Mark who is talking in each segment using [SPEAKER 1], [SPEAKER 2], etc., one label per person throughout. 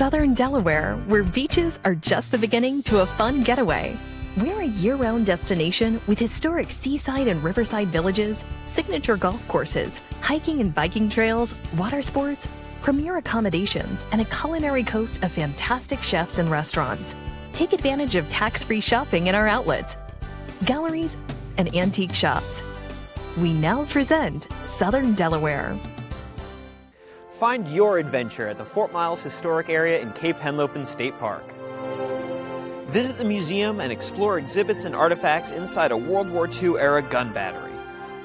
[SPEAKER 1] Southern Delaware, where beaches are just the beginning to a fun getaway. We're a year round destination with historic seaside and riverside villages, signature golf courses, hiking and biking trails, water sports, premier accommodations, and a culinary coast of fantastic chefs and restaurants. Take advantage of tax free shopping in our outlets, galleries, and antique shops. We now present Southern Delaware.
[SPEAKER 2] Find your adventure at the Fort Miles Historic Area in Cape Henlopen State Park. Visit the museum and explore exhibits and artifacts inside a World War II era gun battery.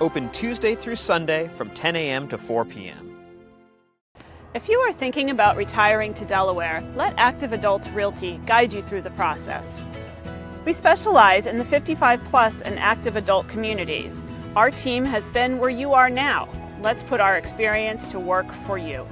[SPEAKER 2] Open Tuesday through Sunday from 10 a.m. to 4 p.m.
[SPEAKER 3] If you are thinking about retiring to Delaware, let Active Adults Realty guide you through the process. We specialize in the 55 plus and active adult communities. Our team has been where you are now Let's put our experience to work for you.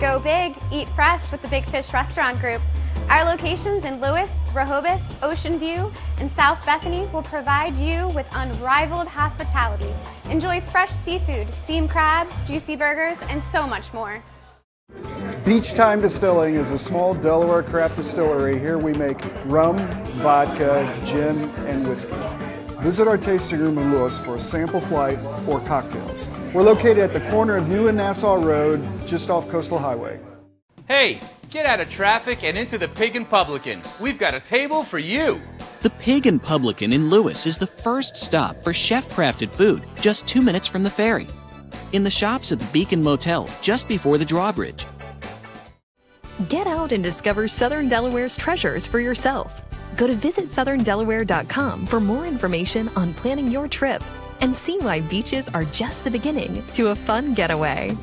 [SPEAKER 4] Go big, eat fresh with the Big Fish Restaurant Group. Our locations in Lewes, Rehoboth, Ocean View, and South Bethany will provide you with unrivaled hospitality. Enjoy fresh seafood, steamed crabs, juicy burgers, and so much more.
[SPEAKER 5] Beach Time Distilling is a small Delaware craft distillery. Here we make rum, vodka, gin, and whiskey. Visit our tasting room in Lewes for a sample flight or cocktails. We're located at the corner of New and Nassau Road, just off Coastal Highway.
[SPEAKER 6] Hey, get out of traffic and into the Pig and Publican. We've got a table for you.
[SPEAKER 7] The Pig and Publican in Lewes is the first stop for chef crafted food, just two minutes from the ferry. In the shops at the Beacon Motel, just before the drawbridge.
[SPEAKER 1] Get out and discover Southern Delaware's treasures for yourself. Go to visitsoutherndelaware.com for more information on planning your trip and see why beaches are just the beginning to a fun getaway.